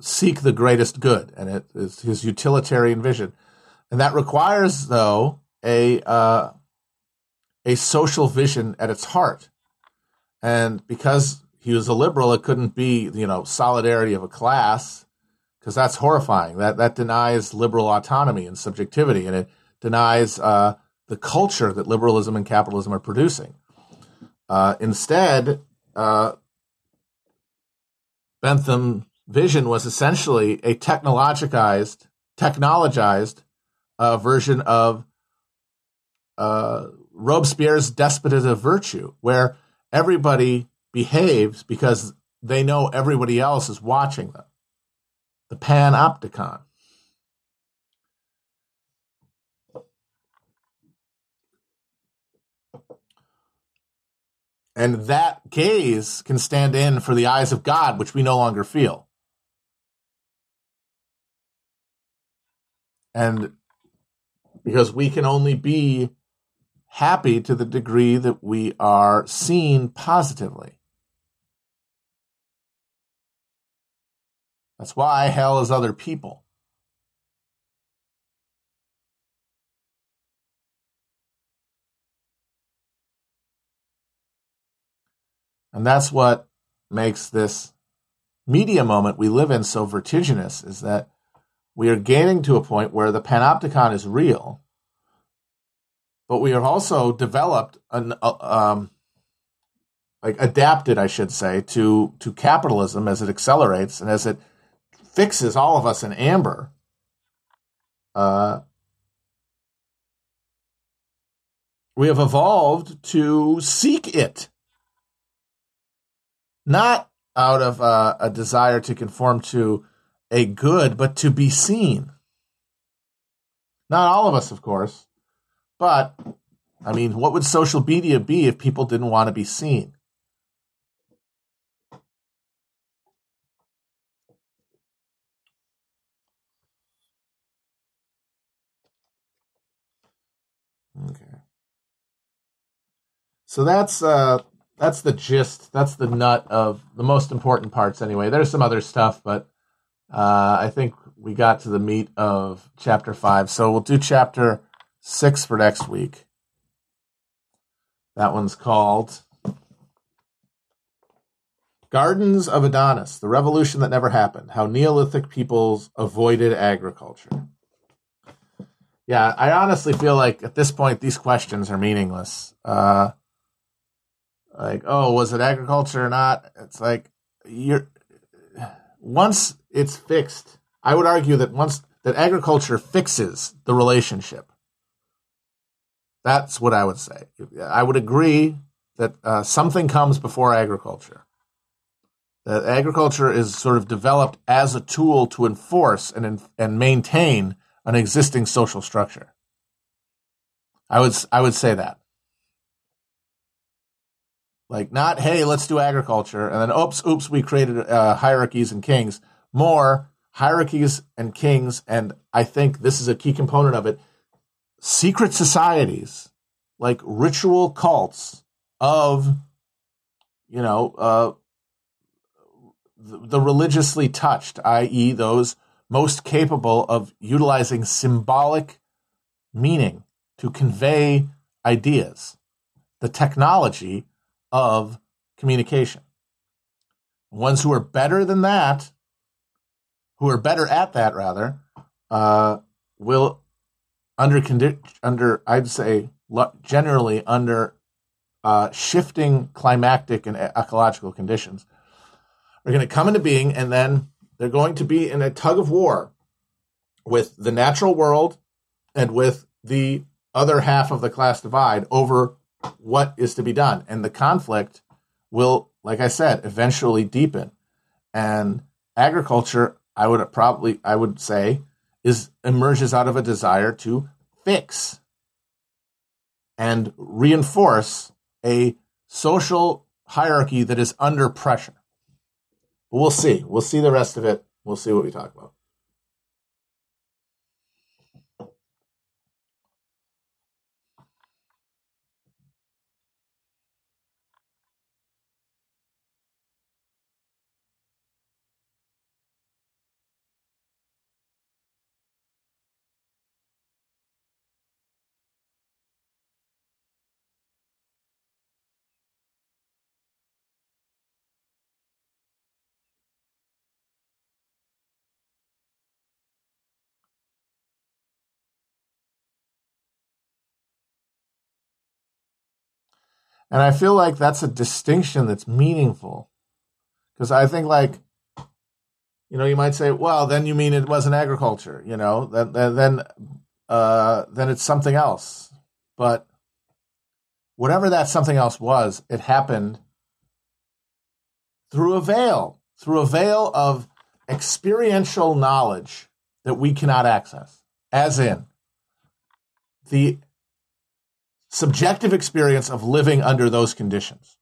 seek the greatest good, and it is his utilitarian vision, and that requires though a uh, a social vision at its heart, and because he was a liberal, it couldn't be you know solidarity of a class because that's horrifying. That that denies liberal autonomy and subjectivity, and it denies uh, the culture that liberalism and capitalism are producing. Uh, instead, uh, Bentham vision was essentially a technologized, technologized uh, version of uh, Robespierre's despotism of virtue, where everybody behaves because they know everybody else is watching them. The panopticon. And that gaze can stand in for the eyes of God, which we no longer feel. And because we can only be happy to the degree that we are seen positively. That's why hell is other people. And that's what makes this media moment we live in so vertiginous is that we are gaining to a point where the panopticon is real, but we have also developed an uh, um, like adapted, I should say, to to capitalism as it accelerates and as it fixes all of us in amber. Uh, we have evolved to seek it not out of uh, a desire to conform to a good, but to be seen. Not all of us, of course, but I mean, what would social media be if people didn't want to be seen? Okay. So that's uh that's the gist. That's the nut of the most important parts. Anyway, there's some other stuff, but uh, I think we got to the meat of chapter five. So we'll do chapter six for next week. That one's called Gardens of Adonis, the revolution that never happened, how Neolithic peoples avoided agriculture. Yeah, I honestly feel like at this point these questions are meaningless. Uh, like, oh, was it agriculture or not? It's like you're once it's fixed. I would argue that once that agriculture fixes the relationship. That's what I would say. I would agree that uh, something comes before agriculture. That agriculture is sort of developed as a tool to enforce and and maintain an existing social structure. I would I would say that. Like not, hey, let's do agriculture, and then oops, oops, we created uh, hierarchies and kings. More hierarchies and kings, and I think this is a key component of it. Secret societies, like ritual cults of, you know, uh, the, the religiously touched, i.e., those most capable of utilizing symbolic meaning to convey ideas the technology of communication. Ones who are better than that, who are better at that rather, uh, will under condi- under I'd say generally under uh, shifting climatic and ecological conditions are going to come into being, and then they're going to be in a tug of war with the natural world and with the other half of the class divide over what is to be done. And the conflict will, like I said, eventually deepen. And agriculture, I would probably, I would say, is emerges out of a desire to fix and reinforce a social hierarchy that is under pressure. We'll see. We'll see the rest of it. We'll see what we talk about. And I feel like that's a distinction that's meaningful. Because I think, like, you know, you might say, well, then you mean it wasn't agriculture, you know, then, then, uh, then it's something else. But whatever that something else was, it happened through a veil, through a veil of experiential knowledge that we cannot access, as in the subjective experience of living under those conditions.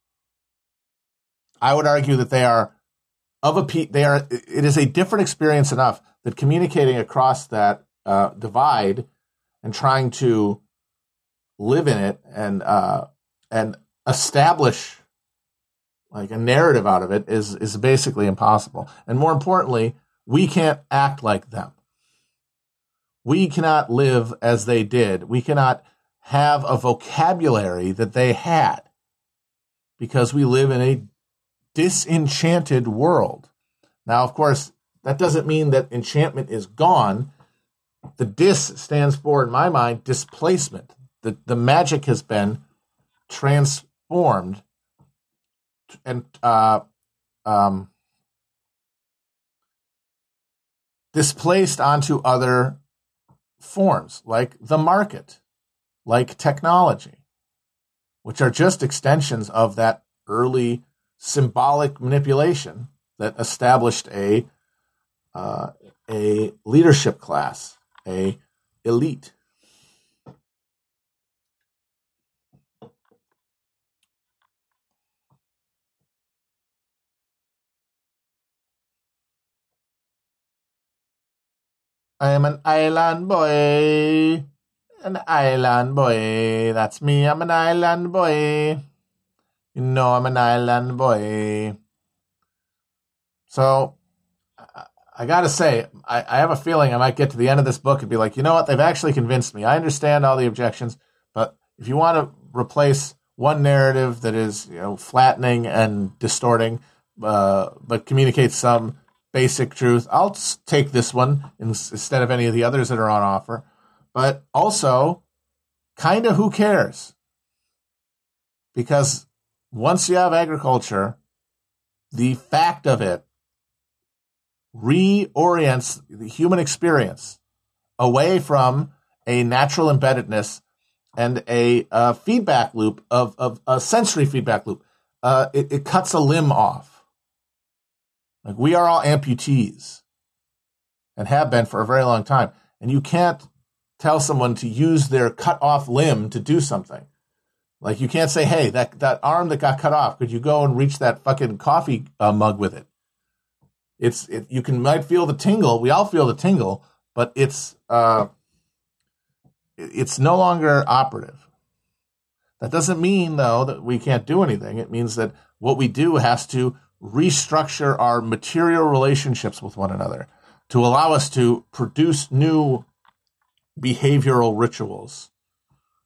I would argue that they are of a they are it is a different experience enough that communicating across that uh, divide and trying to live in it and uh, and establish like a narrative out of it is is basically impossible. And more importantly, we can't act like them. We cannot live as they did. We cannot have a vocabulary that they had because we live in a disenchanted world. Now, of course, that doesn't mean that enchantment is gone. The dis stands for, in my mind, displacement. The, the magic has been transformed and uh, um, displaced onto other forms, like the market like technology, which are just extensions of that early symbolic manipulation that established a uh, a leadership class, a elite. I am an island boy an island boy. That's me. I'm an island boy. You know, I'm an island boy. So, I gotta say, I, I, have a feeling I might get to the end of this book and be like, you know what? They've actually convinced me. I understand all the objections, but if you want to replace one narrative that is, you know, flattening and distorting, uh, but communicates some basic truth, I'll take this one instead of any of the others that are on offer but also kind of who cares? Because once you have agriculture, the fact of it reorients the human experience away from a natural embeddedness and a, a feedback loop of, of, a sensory feedback loop. Uh, it, it cuts a limb off. Like we are all amputees and have been for a very long time. And you can't tell someone to use their cut off limb to do something. Like you can't say, "Hey, that that arm that got cut off, could you go and reach that fucking coffee uh, mug with it?" It's it, you can might feel the tingle. We all feel the tingle, but it's uh, it's no longer operative. That doesn't mean though that we can't do anything. It means that what we do has to restructure our material relationships with one another to allow us to produce new behavioral rituals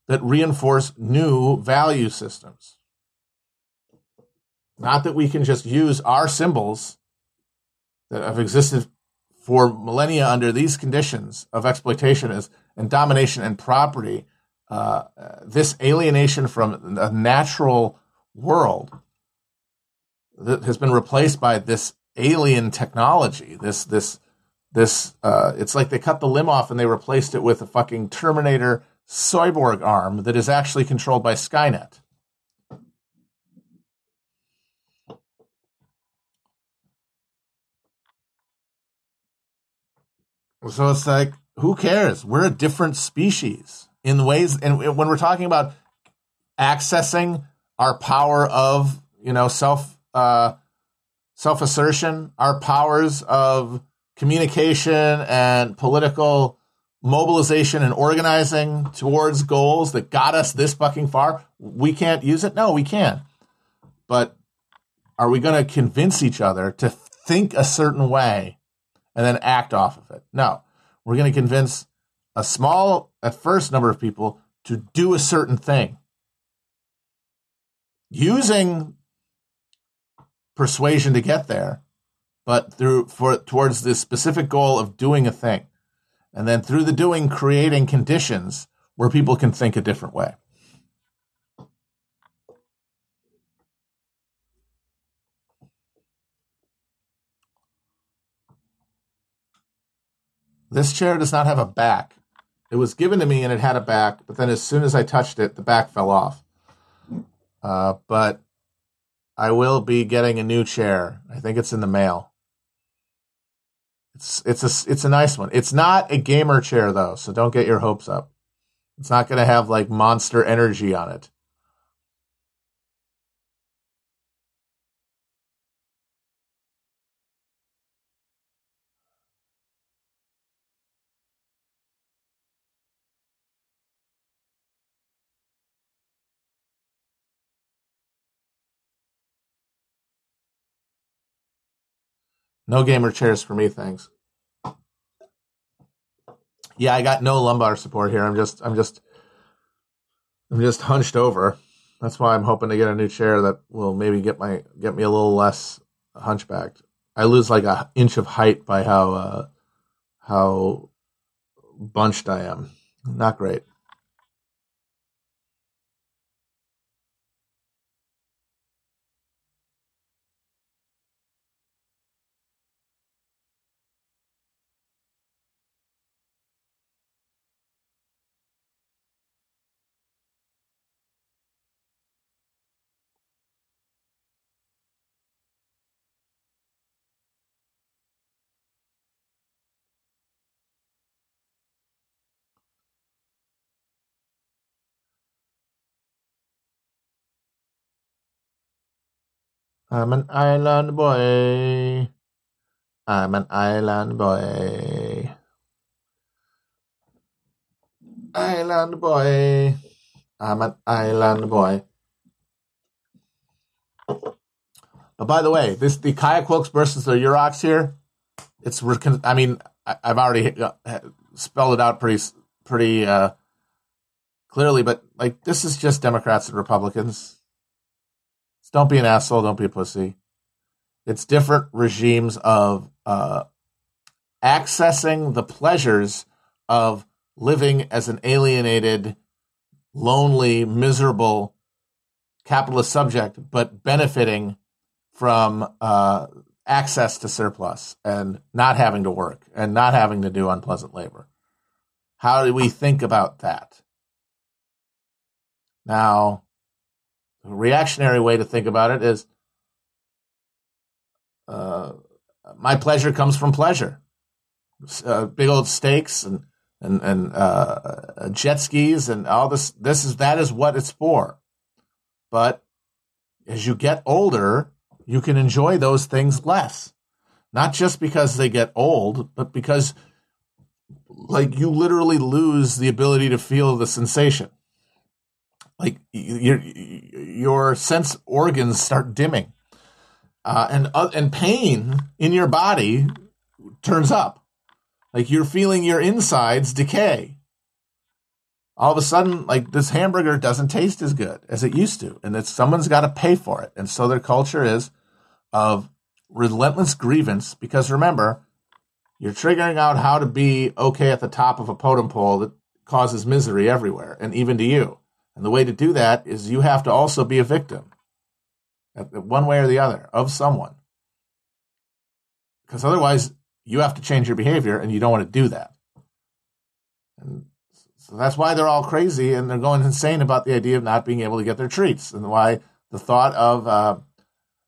that reinforce new value systems. Not that we can just use our symbols that have existed for millennia under these conditions of exploitation and domination and property, uh, this alienation from a natural world that has been replaced by this alien technology, this this this uh, it's like they cut the limb off and they replaced it with a fucking Terminator cyborg arm that is actually controlled by Skynet. So it's like, who cares? We're a different species in ways, and when we're talking about accessing our power of, you know, self uh, self assertion, our powers of communication and political mobilization and organizing towards goals that got us this fucking far, we can't use it? No, we can't. But are we going to convince each other to think a certain way and then act off of it? No. We're going to convince a small, at first, number of people to do a certain thing using persuasion to get there, but through for towards the specific goal of doing a thing. And then through the doing, creating conditions where people can think a different way. This chair does not have a back. It was given to me and it had a back, but then as soon as I touched it, the back fell off. Uh, but I will be getting a new chair. I think it's in the mail. It's it's a it's a nice one. It's not a gamer chair though, so don't get your hopes up. It's not going to have like monster energy on it. No gamer chairs for me, thanks. Yeah, I got no lumbar support here. I'm just I'm just I'm just hunched over. That's why I'm hoping to get a new chair that will maybe get my get me a little less hunchbacked. I lose like an inch of height by how uh, how bunched I am. Not great. I'm an island boy. I'm an island boy. Island boy. I'm an island boy. But by the way, this the kayak wilkes versus the Yurok here. It's I mean I, have already uh, spelled it out pretty pretty uh, clearly, but like this is just Democrats and Republicans. Don't be an asshole. Don't be a pussy. It's different regimes of uh, accessing the pleasures of living as an alienated, lonely, miserable capitalist subject, but benefiting from uh, access to surplus and not having to work and not having to do unpleasant labor. How do we think about that? Now, reactionary way to think about it is uh, my pleasure comes from pleasure. Uh, big old steaks and and and uh, jet skis and all this. This is that is what it's for. But as you get older, you can enjoy those things less. Not just because they get old, but because like you literally lose the ability to feel the sensation like your your sense organs start dimming, uh, and uh, and pain in your body turns up, like you're feeling your insides decay. all of a sudden, like this hamburger doesn't taste as good as it used to, and that someone's got to pay for it. And so their culture is of relentless grievance because remember, you're triggering out how to be okay at the top of a totem pole that causes misery everywhere and even to you. And the way to do that is you have to also be a victim, one way or the other, of someone. Because otherwise, you have to change your behavior, and you don't want to do that. And so that's why they're all crazy and they're going insane about the idea of not being able to get their treats, and why the thought of uh,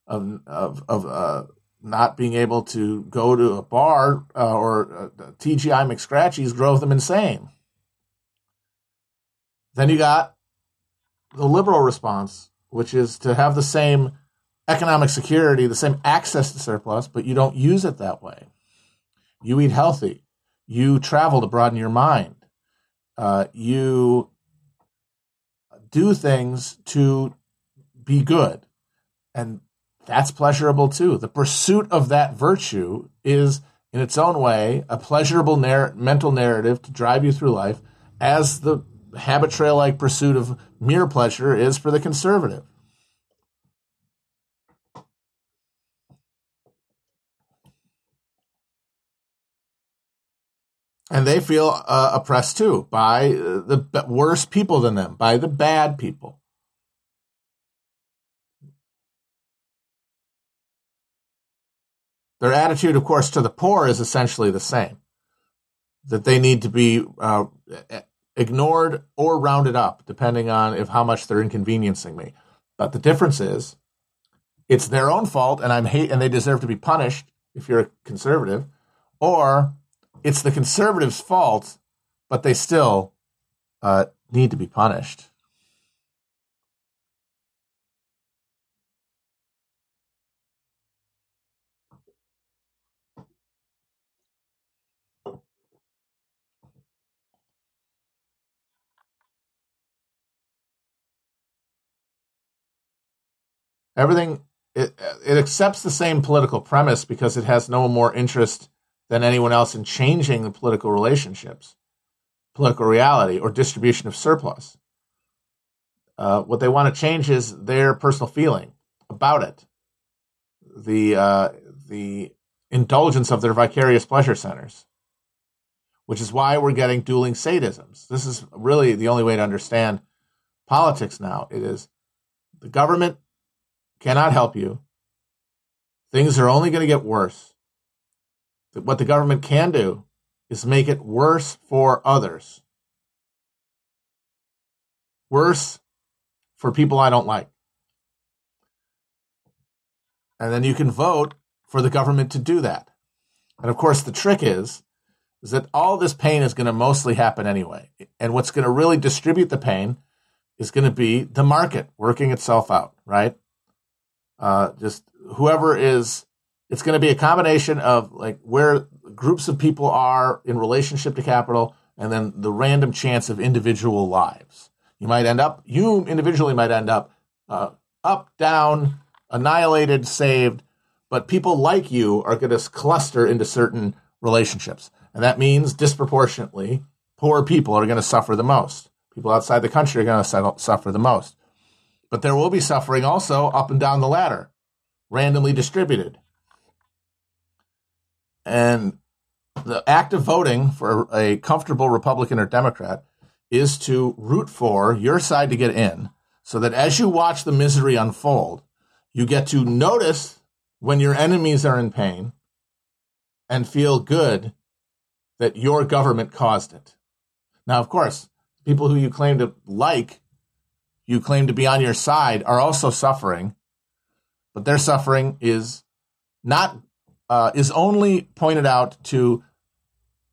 of of, of uh, not being able to go to a bar uh, or uh, TGI McScratchies drove them insane. Then you got the liberal response, which is to have the same economic security, the same access to surplus, but you don't use it that way. You eat healthy. You travel to broaden your mind. Uh, you do things to be good. And that's pleasurable too. The pursuit of that virtue is, in its own way, a pleasurable narr- mental narrative to drive you through life, as the habit trail like pursuit of mere pleasure is for the conservative. And they feel uh, oppressed too by uh, the worse people than them, by the bad people. Their attitude, of course, to the poor is essentially the same that they need to be uh, ignored or rounded up, depending on if how much they're inconveniencing me. But the difference is, it's their own fault, and I'm hate, and they deserve to be punished if you're a conservative, or it's the conservatives' fault, but they still uh, need to be punished. Everything it, it accepts the same political premise because it has no more interest than anyone else in changing the political relationships, political reality, or distribution of surplus. Uh, what they want to change is their personal feeling about it, the uh, the indulgence of their vicarious pleasure centers, which is why we're getting dueling sadisms. This is really the only way to understand politics now. It is the government cannot help you. Things are only going to get worse. What the government can do is make it worse for others. Worse for people I don't like. And then you can vote for the government to do that. And of course, the trick is, is that all this pain is going to mostly happen anyway. And what's going to really distribute the pain is going to be the market working itself out, right? Uh, just whoever is it's going to be a combination of like where groups of people are in relationship to capital and then the random chance of individual lives. You might end up you individually might end up uh, up down annihilated saved but people like you are going to cluster into certain relationships. And that means disproportionately poor people are going to suffer the most. People outside the country are going to suffer the most but there will be suffering also up and down the ladder, randomly distributed. And the act of voting for a comfortable Republican or Democrat is to root for your side to get in so that as you watch the misery unfold, you get to notice when your enemies are in pain and feel good that your government caused it. Now, of course, people who you claim to like you claim to be on your side are also suffering, but their suffering is not uh, is only pointed out to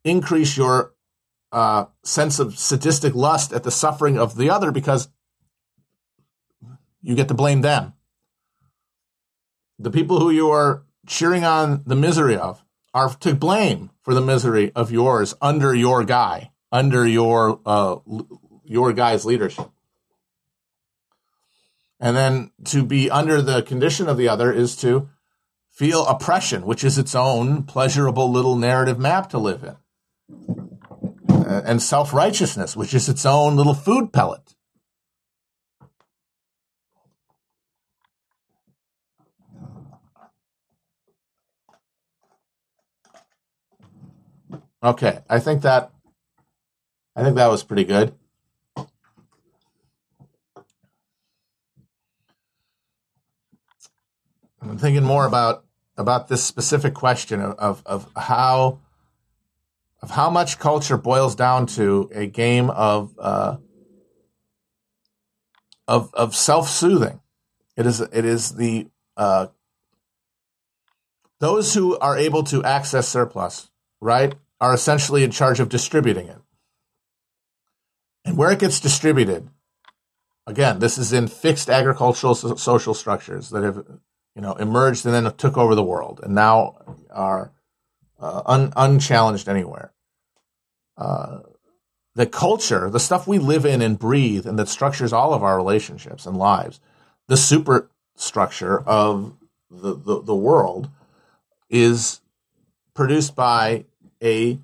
increase your uh, sense of sadistic lust at the suffering of the other because you get to blame them. The people who you are cheering on the misery of are to blame for the misery of yours under your guy, under your uh, your guy's leadership. And then to be under the condition of the other is to feel oppression, which is its own pleasurable little narrative map to live in. Uh, and self righteousness, which is its own little food pellet. Okay, I think that I think that was pretty good. I'm thinking more about about this specific question of, of, of how of how much culture boils down to a game of uh, of of self soothing. It is it is the uh, those who are able to access surplus, right, are essentially in charge of distributing it. And where it gets distributed, again, this is in fixed agricultural so- social structures that have you know emerged and then took over the world and now are uh, un- unchallenged anywhere. Uh, the culture, the stuff we live in and breathe, and that structures all of our relationships and lives, the superstructure of the, the, the world is produced by a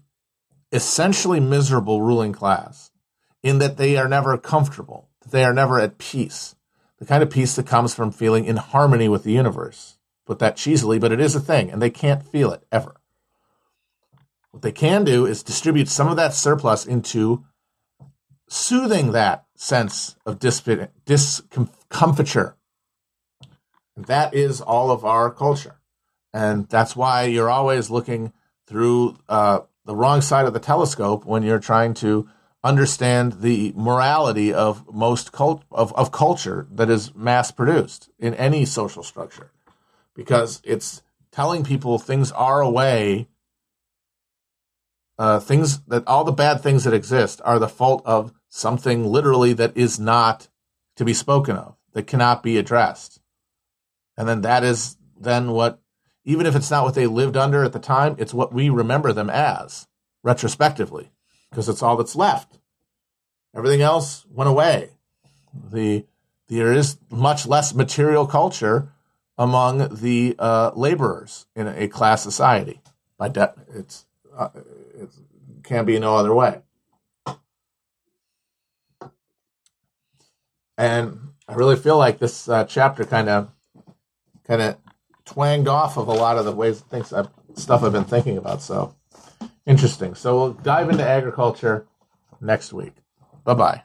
essentially miserable ruling class in that they are never comfortable, they are never at peace. The kind of peace that comes from feeling in harmony with the universe. Put that cheesily, but it is a thing, and they can't feel it ever. What they can do is distribute some of that surplus into soothing that sense of discomfiture. That is all of our culture. And that's why you're always looking through uh, the wrong side of the telescope when you're trying to understand the morality of most cult- of, of culture that is mass produced in any social structure because it's telling people things are a way uh, things that all the bad things that exist are the fault of something literally that is not to be spoken of, that cannot be addressed. And then that is then what, even if it's not what they lived under at the time, it's what we remember them as retrospectively, because it's all that's left. Everything else went away. The there is much less material culture among the uh, laborers in a class society. By de- it's uh, it can't be no other way. And I really feel like this uh, chapter kind of kind of twanged off of a lot of the ways things I've, stuff I've been thinking about. So interesting. So we'll dive into agriculture next week. Bye bye.